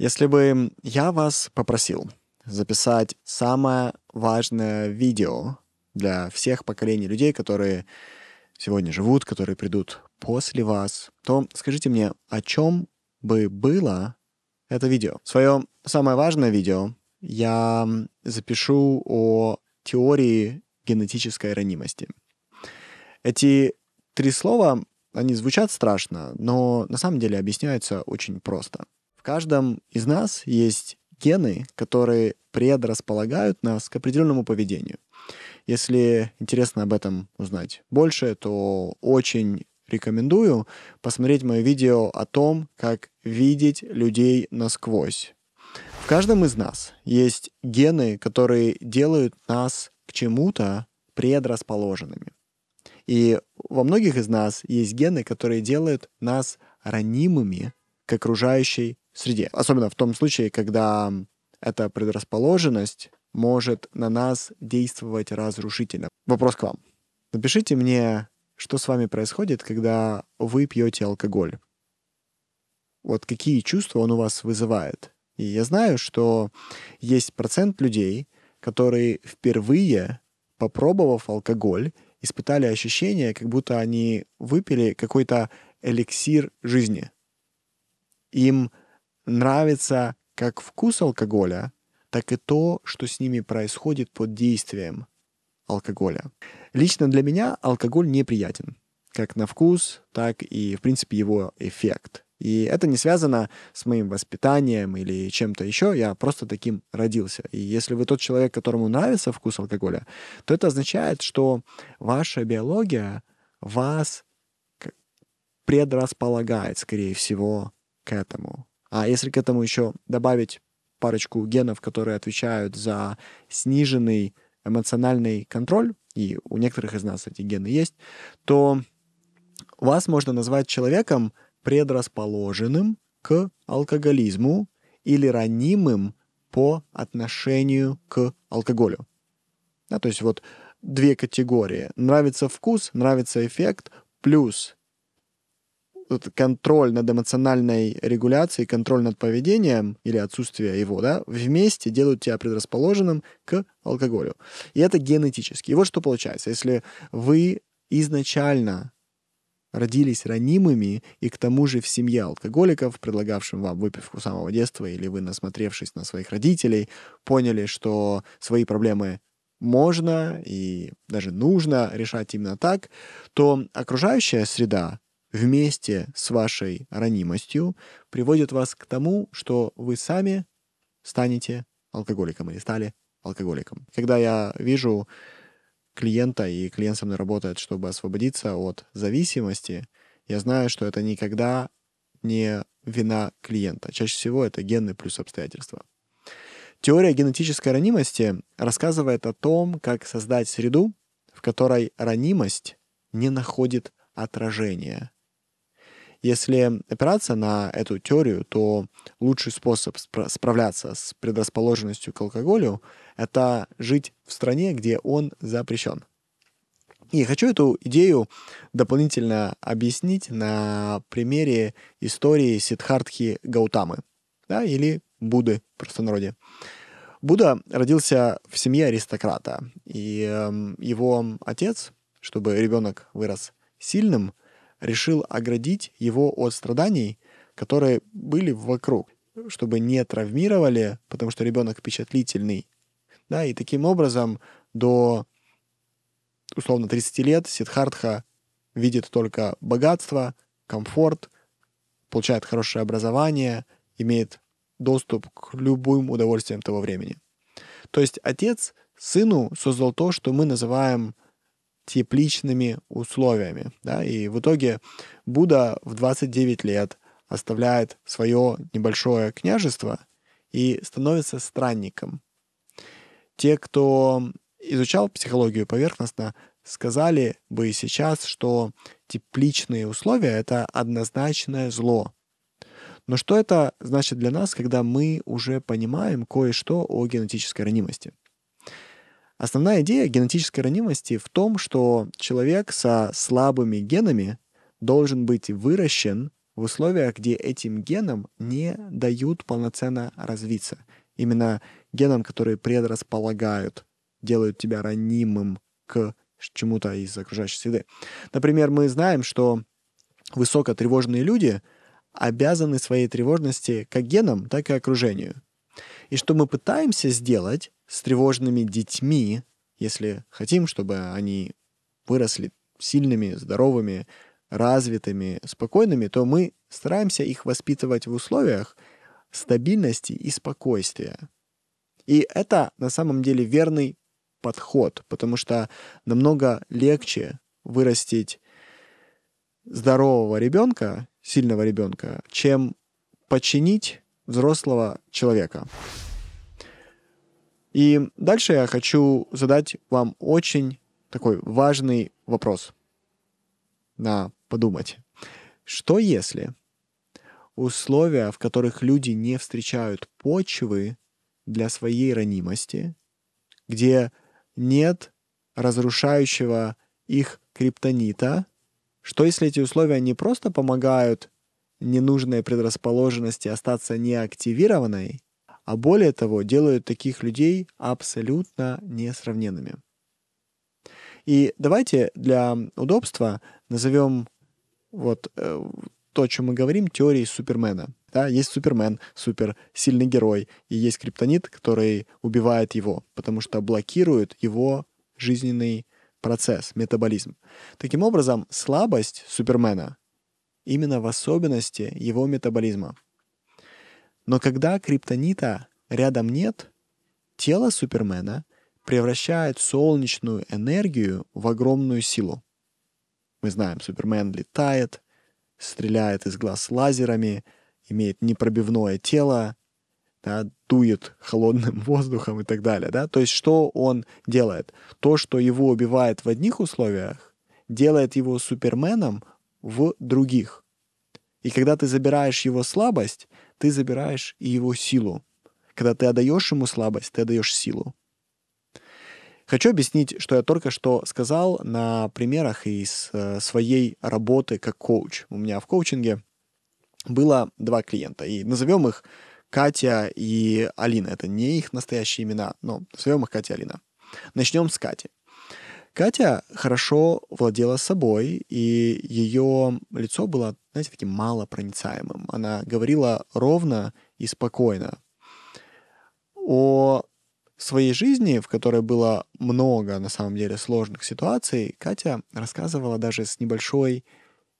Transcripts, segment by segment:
Если бы я вас попросил записать самое важное видео для всех поколений людей, которые сегодня живут, которые придут после вас, то скажите мне, о чем бы было это видео? Свое самое важное видео я запишу о теории генетической ранимости. Эти три слова, они звучат страшно, но на самом деле объясняются очень просто — каждом из нас есть гены, которые предрасполагают нас к определенному поведению. Если интересно об этом узнать больше, то очень рекомендую посмотреть мое видео о том, как видеть людей насквозь. В каждом из нас есть гены, которые делают нас к чему-то предрасположенными. И во многих из нас есть гены, которые делают нас ранимыми к окружающей среде. Особенно в том случае, когда эта предрасположенность может на нас действовать разрушительно. Вопрос к вам. Напишите мне, что с вами происходит, когда вы пьете алкоголь. Вот какие чувства он у вас вызывает. И я знаю, что есть процент людей, которые впервые, попробовав алкоголь, испытали ощущение, как будто они выпили какой-то эликсир жизни. Им нравится как вкус алкоголя, так и то, что с ними происходит под действием алкоголя. Лично для меня алкоголь неприятен, как на вкус, так и, в принципе, его эффект. И это не связано с моим воспитанием или чем-то еще, я просто таким родился. И если вы тот человек, которому нравится вкус алкоголя, то это означает, что ваша биология вас предрасполагает, скорее всего, к этому. А если к этому еще добавить парочку генов, которые отвечают за сниженный эмоциональный контроль, и у некоторых из нас эти гены есть, то вас можно назвать человеком предрасположенным к алкоголизму или ранимым по отношению к алкоголю. Да, то есть вот две категории. Нравится вкус, нравится эффект, плюс контроль над эмоциональной регуляцией, контроль над поведением или отсутствие его, да, вместе делают тебя предрасположенным к алкоголю. И это генетически. И вот что получается. Если вы изначально родились ранимыми и к тому же в семье алкоголиков, предлагавшим вам выпивку с самого детства, или вы, насмотревшись на своих родителей, поняли, что свои проблемы можно и даже нужно решать именно так, то окружающая среда вместе с вашей ранимостью приводит вас к тому, что вы сами станете алкоголиком или стали алкоголиком. Когда я вижу клиента, и клиент со мной работает, чтобы освободиться от зависимости, я знаю, что это никогда не вина клиента. Чаще всего это гены плюс обстоятельства. Теория генетической ранимости рассказывает о том, как создать среду, в которой ранимость не находит отражения если опираться на эту теорию, то лучший способ спра- справляться с предрасположенностью к алкоголю — это жить в стране, где он запрещен. И хочу эту идею дополнительно объяснить на примере истории Сидхартхи Гаутамы, да, или Будды в простонародье. Будда родился в семье аристократа, и э, его отец, чтобы ребенок вырос сильным, решил оградить его от страданий, которые были вокруг, чтобы не травмировали, потому что ребенок впечатлительный. Да, и таким образом до условно 30 лет Сидхартха видит только богатство, комфорт, получает хорошее образование, имеет доступ к любым удовольствиям того времени. То есть отец сыну создал то, что мы называем тепличными условиями. Да? И в итоге Будда в 29 лет оставляет свое небольшое княжество и становится странником. Те, кто изучал психологию поверхностно, сказали бы сейчас, что тепличные условия — это однозначное зло. Но что это значит для нас, когда мы уже понимаем кое-что о генетической ранимости? Основная идея генетической ранимости в том, что человек со слабыми генами должен быть выращен в условиях, где этим генам не дают полноценно развиться. Именно генам, которые предрасполагают, делают тебя ранимым к чему-то из окружающей среды. Например, мы знаем, что высокотревожные люди обязаны своей тревожности как генам, так и окружению. И что мы пытаемся сделать с тревожными детьми, если хотим, чтобы они выросли сильными, здоровыми, развитыми, спокойными, то мы стараемся их воспитывать в условиях стабильности и спокойствия. И это на самом деле верный подход, потому что намного легче вырастить здорового ребенка, сильного ребенка, чем починить взрослого человека. И дальше я хочу задать вам очень такой важный вопрос на подумать. Что если условия, в которых люди не встречают почвы для своей ранимости, где нет разрушающего их криптонита, что если эти условия не просто помогают ненужной предрасположенности остаться неактивированной, а более того, делают таких людей абсолютно несравненными. И давайте для удобства назовем вот э, то, о чем мы говорим, теорией Супермена. Да, есть Супермен, супер сильный герой, и есть криптонит, который убивает его, потому что блокирует его жизненный процесс, метаболизм. Таким образом, слабость Супермена именно в особенности его метаболизма. Но когда криптонита рядом нет, тело Супермена превращает солнечную энергию в огромную силу. Мы знаем, Супермен летает, стреляет из глаз лазерами, имеет непробивное тело, да, дует холодным воздухом и так далее. Да? То есть что он делает? То, что его убивает в одних условиях, делает его суперменом в других. И когда ты забираешь его слабость, ты забираешь и его силу. Когда ты отдаешь ему слабость, ты отдаешь силу. Хочу объяснить, что я только что сказал на примерах из э, своей работы как коуч. У меня в коучинге было два клиента, и назовем их Катя и Алина. Это не их настоящие имена, но назовем их Катя и Алина. Начнем с Кати. Катя хорошо владела собой, и ее лицо было, знаете, таким малопроницаемым. Она говорила ровно и спокойно. О своей жизни, в которой было много, на самом деле, сложных ситуаций, Катя рассказывала даже с небольшой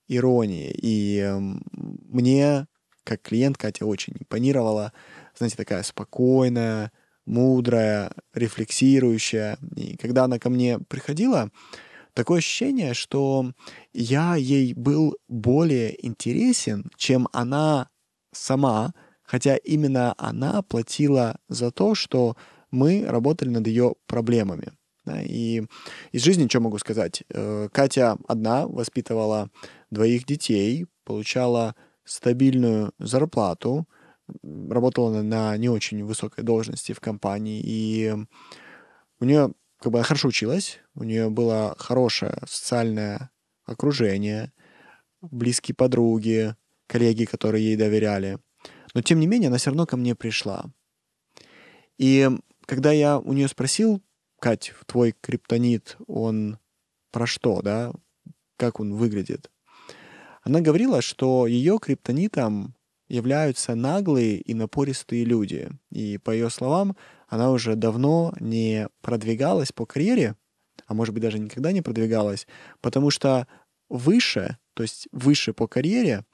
иронией. И эм, мне, как клиент, Катя очень импонировала. Знаете, такая спокойная, мудрая, рефлексирующая. И когда она ко мне приходила, такое ощущение, что я ей был более интересен, чем она сама, хотя именно она платила за то, что мы работали над ее проблемами. И из жизни что могу сказать? Э, Катя одна воспитывала двоих детей, получала стабильную зарплату, работала на не очень высокой должности в компании, и у нее как бы она хорошо училась, у нее было хорошее социальное окружение, близкие подруги, коллеги, которые ей доверяли. Но тем не менее, она все равно ко мне пришла. И когда я у нее спросил, Кать, твой криптонит, он про что, да? Как он выглядит? Она говорила, что ее криптонитом являются наглые и напористые люди. И по ее словам, она уже давно не продвигалась по карьере, а может быть даже никогда не продвигалась, потому что выше, то есть выше по карьере,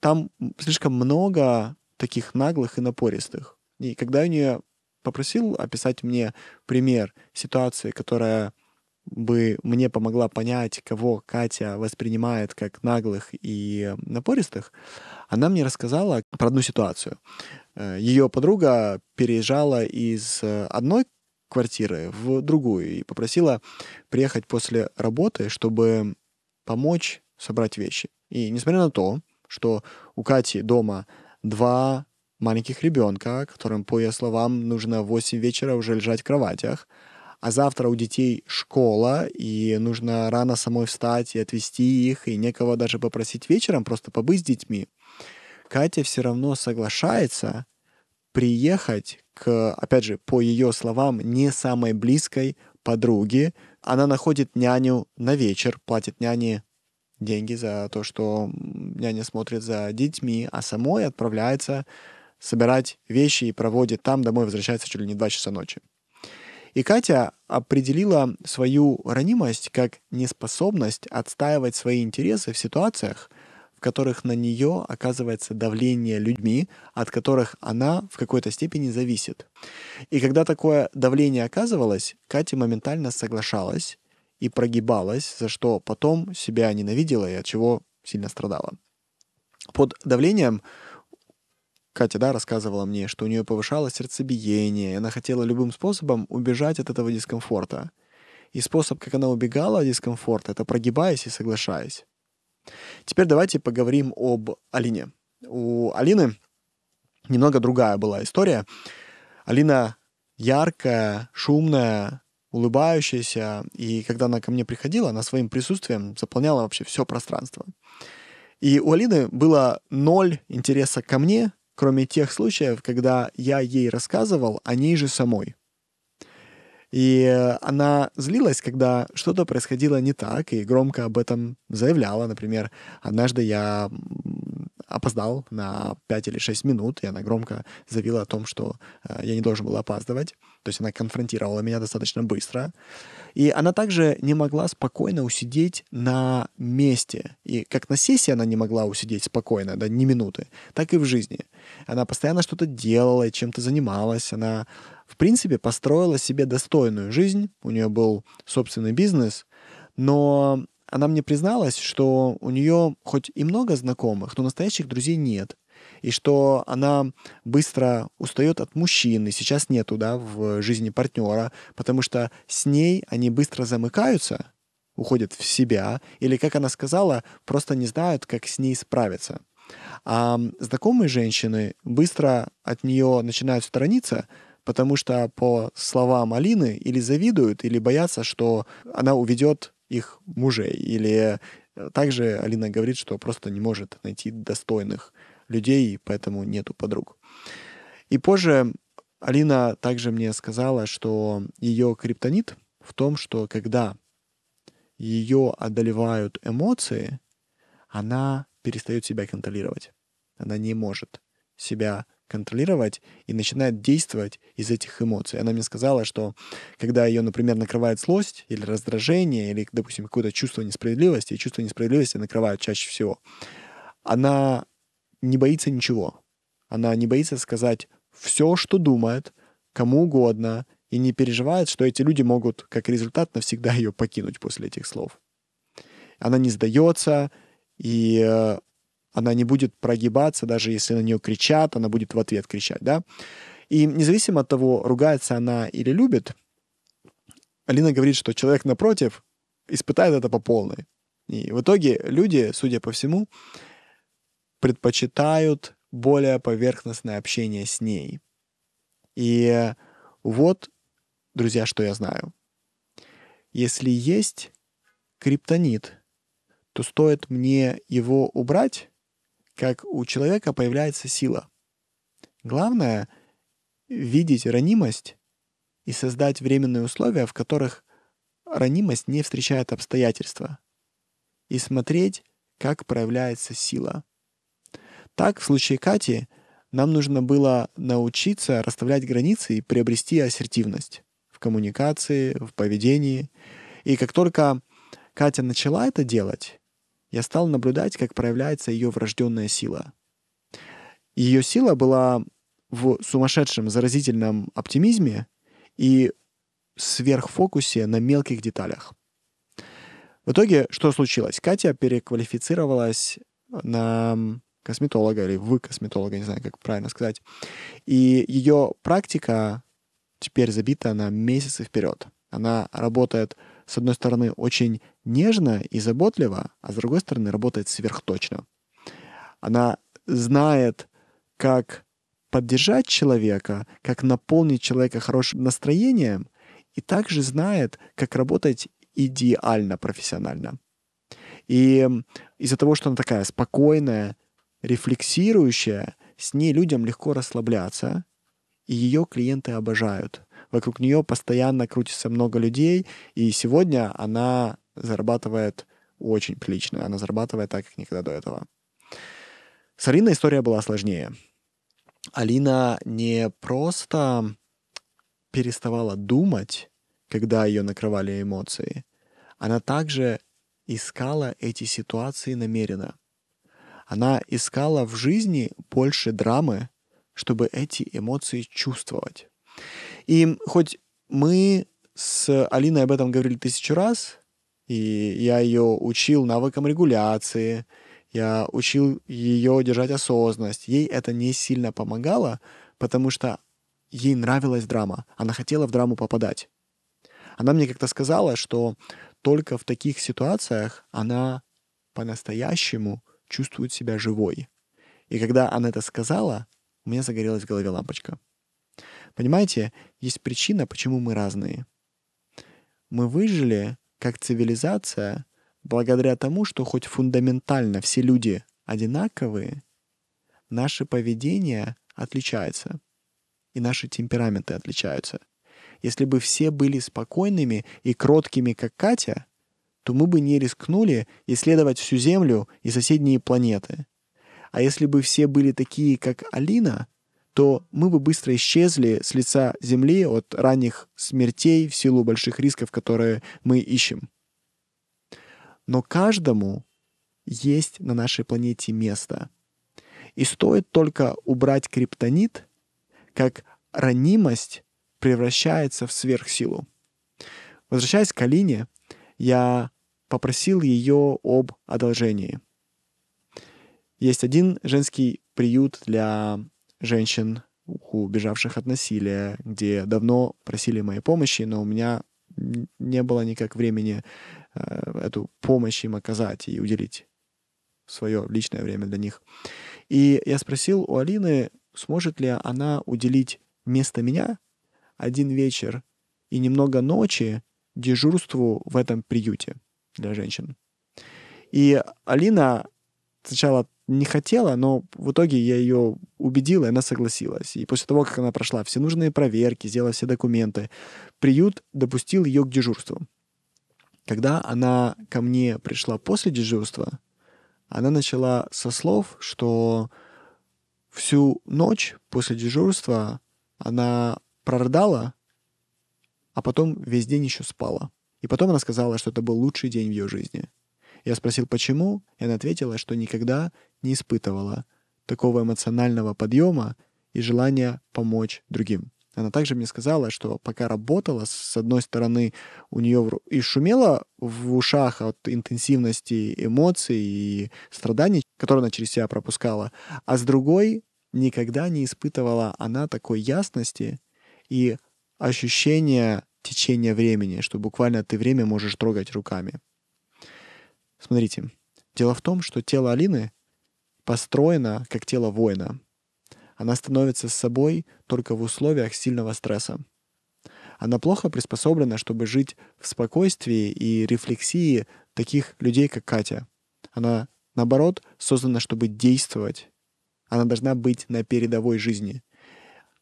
там слишком много таких наглых и напористых. И когда у нее попросил описать мне пример ситуации, которая бы мне помогла понять, кого Катя воспринимает как наглых и напористых, она мне рассказала про одну ситуацию. Э, Ее подруга переезжала из э, одной квартиры в другую и попросила приехать после работы, чтобы помочь собрать вещи. И несмотря на то, что у Кати дома два маленьких ребенка, которым, по ее словам, нужно в 8 вечера уже лежать в кроватях, а завтра у детей школа, и нужно рано самой встать и отвезти их, и некого даже попросить вечером просто побыть с детьми, Катя все равно соглашается приехать к, опять же, по ее словам, не самой близкой подруге. Она находит няню на вечер, платит няне деньги за то, что няня смотрит за детьми, а самой отправляется собирать вещи и проводит там, домой возвращается чуть ли не 2 часа ночи. И Катя определила свою ранимость как неспособность отстаивать свои интересы в ситуациях, в которых на нее оказывается давление людьми, от которых она в какой-то степени зависит. И когда такое давление оказывалось, Катя моментально соглашалась и прогибалась, за что потом себя ненавидела и от чего сильно страдала. Под давлением Катя, да, рассказывала мне, что у нее повышалось сердцебиение, и она хотела любым способом убежать от этого дискомфорта. И способ, как она убегала от дискомфорта, это прогибаясь и соглашаясь. Теперь давайте поговорим об Алине. У Алины немного другая была история. Алина яркая, шумная, улыбающаяся, и когда она ко мне приходила, она своим присутствием заполняла вообще все пространство. И у Алины было ноль интереса ко мне, кроме тех случаев, когда я ей рассказывал о ней же самой. И она злилась, когда что-то происходило не так, и громко об этом заявляла. Например, однажды я опоздал на 5 или 6 минут, и она громко заявила о том, что э, я не должен был опаздывать. То есть она конфронтировала меня достаточно быстро. И она также не могла спокойно усидеть на месте. И как на сессии она не могла усидеть спокойно, да, ни минуты, так и в жизни. Она постоянно что-то делала, чем-то занималась. Она, в принципе, построила себе достойную жизнь. У нее был собственный бизнес. Но она мне призналась, что у нее хоть и много знакомых, но настоящих друзей нет и что она быстро устает от мужчин, и сейчас нету, да, в жизни партнера, потому что с ней они быстро замыкаются, уходят в себя, или, как она сказала, просто не знают, как с ней справиться. А знакомые женщины быстро от нее начинают сторониться, потому что, по словам Алины, или завидуют, или боятся, что она уведет их мужей. Или э, также Алина говорит, что просто не может найти достойных людей, поэтому нету подруг. И позже Алина также мне сказала, что ее криптонит в том, что когда ее одолевают эмоции, она перестает себя контролировать. Она не может себя контролировать и начинает действовать из этих эмоций. Она мне сказала, что когда ее, например, накрывает злость или раздражение, или, допустим, какое-то чувство несправедливости, и чувство несправедливости накрывает чаще всего, она не боится ничего. Она не боится сказать все, что думает, кому угодно, и не переживает, что эти люди могут, как результат, навсегда ее покинуть после этих слов. Она не сдается, и э, она не будет прогибаться, даже если на нее кричат, она будет в ответ кричать, да. И независимо от того, ругается она или любит, Алина говорит, что человек напротив испытает это по полной. И в итоге люди, судя по всему, предпочитают более поверхностное общение с ней. И вот, друзья, что я знаю. Если есть криптонит, то стоит мне его убрать, как у человека появляется сила. Главное — видеть ранимость и создать временные условия, в которых ранимость не встречает обстоятельства, и смотреть, как проявляется сила. Так, в случае Кати, нам нужно было научиться расставлять границы и приобрести ассертивность в коммуникации, в поведении. И как только Катя начала это делать, я стал наблюдать, как проявляется ее врожденная сила. Ее сила была в сумасшедшем заразительном оптимизме и сверхфокусе на мелких деталях. В итоге что случилось? Катя переквалифицировалась на косметолога или в косметолога, не знаю, как правильно сказать. И ее практика теперь забита на месяцы вперед. Она работает, с одной стороны, очень нежно и заботливо, а с другой стороны, работает сверхточно. Она знает, как поддержать человека, как наполнить человека хорошим настроением и также знает, как работать идеально профессионально. И из-за того, что она такая спокойная, рефлексирующая, с ней людям легко расслабляться, и ее клиенты обожают. Вокруг нее постоянно крутится много людей, и сегодня она зарабатывает очень прилично. Она зарабатывает так, как никогда до этого. С Алиной история была сложнее. Алина не просто переставала думать, когда ее накрывали эмоции, она также искала эти ситуации намеренно. Она искала в жизни больше драмы, чтобы эти эмоции чувствовать. И хоть мы с Алиной об этом говорили тысячу раз, и я ее учил навыкам регуляции, я учил ее держать осознанность. Ей это не сильно помогало, потому что ей нравилась драма. Она хотела в драму попадать. Она мне как-то сказала, что только в таких ситуациях она по-настоящему чувствует себя живой. И когда она это сказала, у меня загорелась в голове лампочка. Понимаете, есть причина, почему мы разные. Мы выжили как цивилизация благодаря тому, что хоть фундаментально все люди одинаковые, наше поведение отличается, и наши темпераменты отличаются. Если бы все были спокойными и кроткими, как Катя, то мы бы не рискнули исследовать всю Землю и соседние планеты. А если бы все были такие, как Алина, то мы бы быстро исчезли с лица Земли от ранних смертей в силу больших рисков, которые мы ищем. Но каждому есть на нашей планете место. И стоит только убрать криптонит, как ранимость превращается в сверхсилу. Возвращаясь к Алине, я попросил ее об одолжении. Есть один женский приют для женщин, убежавших от насилия, где давно просили моей помощи, но у меня не было никак времени э, эту помощь им оказать и уделить свое личное время для них. И я спросил у Алины, сможет ли она уделить вместо меня один вечер и немного ночи дежурству в этом приюте для женщин. И Алина сначала не хотела, но в итоге я ее убедил, и она согласилась. И после того, как она прошла все нужные проверки, сделала все документы, приют допустил ее к дежурству. Когда она ко мне пришла после дежурства, она начала со слов, что всю ночь после дежурства она прорыдала, а потом весь день еще спала. И потом она сказала, что это был лучший день в ее жизни. Я спросил, почему, и она ответила, что никогда не испытывала такого эмоционального подъема и желания помочь другим. Она также мне сказала, что пока работала, с одной стороны, у нее и шумело в ушах от интенсивности эмоций и страданий, которые она через себя пропускала, а с другой никогда не испытывала она такой ясности и ощущения течения времени, что буквально ты время можешь трогать руками. Смотрите, дело в том, что тело Алины построена как тело воина. Она становится с собой только в условиях сильного стресса. Она плохо приспособлена, чтобы жить в спокойствии и рефлексии таких людей, как Катя. Она, наоборот, создана, чтобы действовать. Она должна быть на передовой жизни.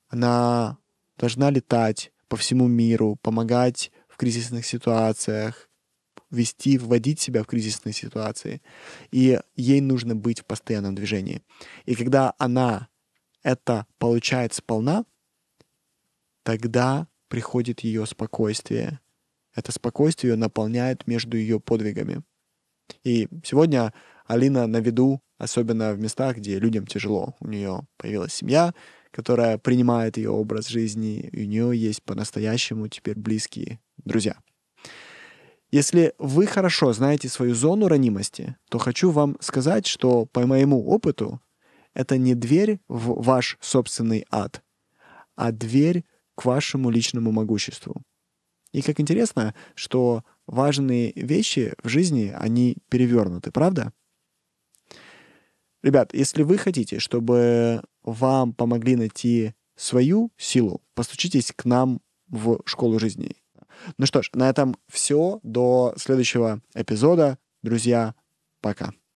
Она должна летать по всему миру, помогать в кризисных ситуациях, вести, вводить себя в кризисные ситуации. И ей нужно быть в постоянном движении. И когда она это получает сполна, тогда приходит ее спокойствие. Это спокойствие наполняет между ее подвигами. И сегодня Алина на виду, особенно в местах, где людям тяжело. У нее появилась семья, которая принимает ее образ жизни, и у нее есть по-настоящему теперь близкие друзья. Если вы хорошо знаете свою зону ранимости, то хочу вам сказать, что по моему опыту это не дверь в ваш собственный ад, а дверь к вашему личному могуществу. И как интересно, что важные вещи в жизни, они перевернуты, правда? Ребят, если вы хотите, чтобы вам помогли найти свою силу, постучитесь к нам в школу жизни. Ну что ж, на этом все. До следующего эпизода. Друзья, пока.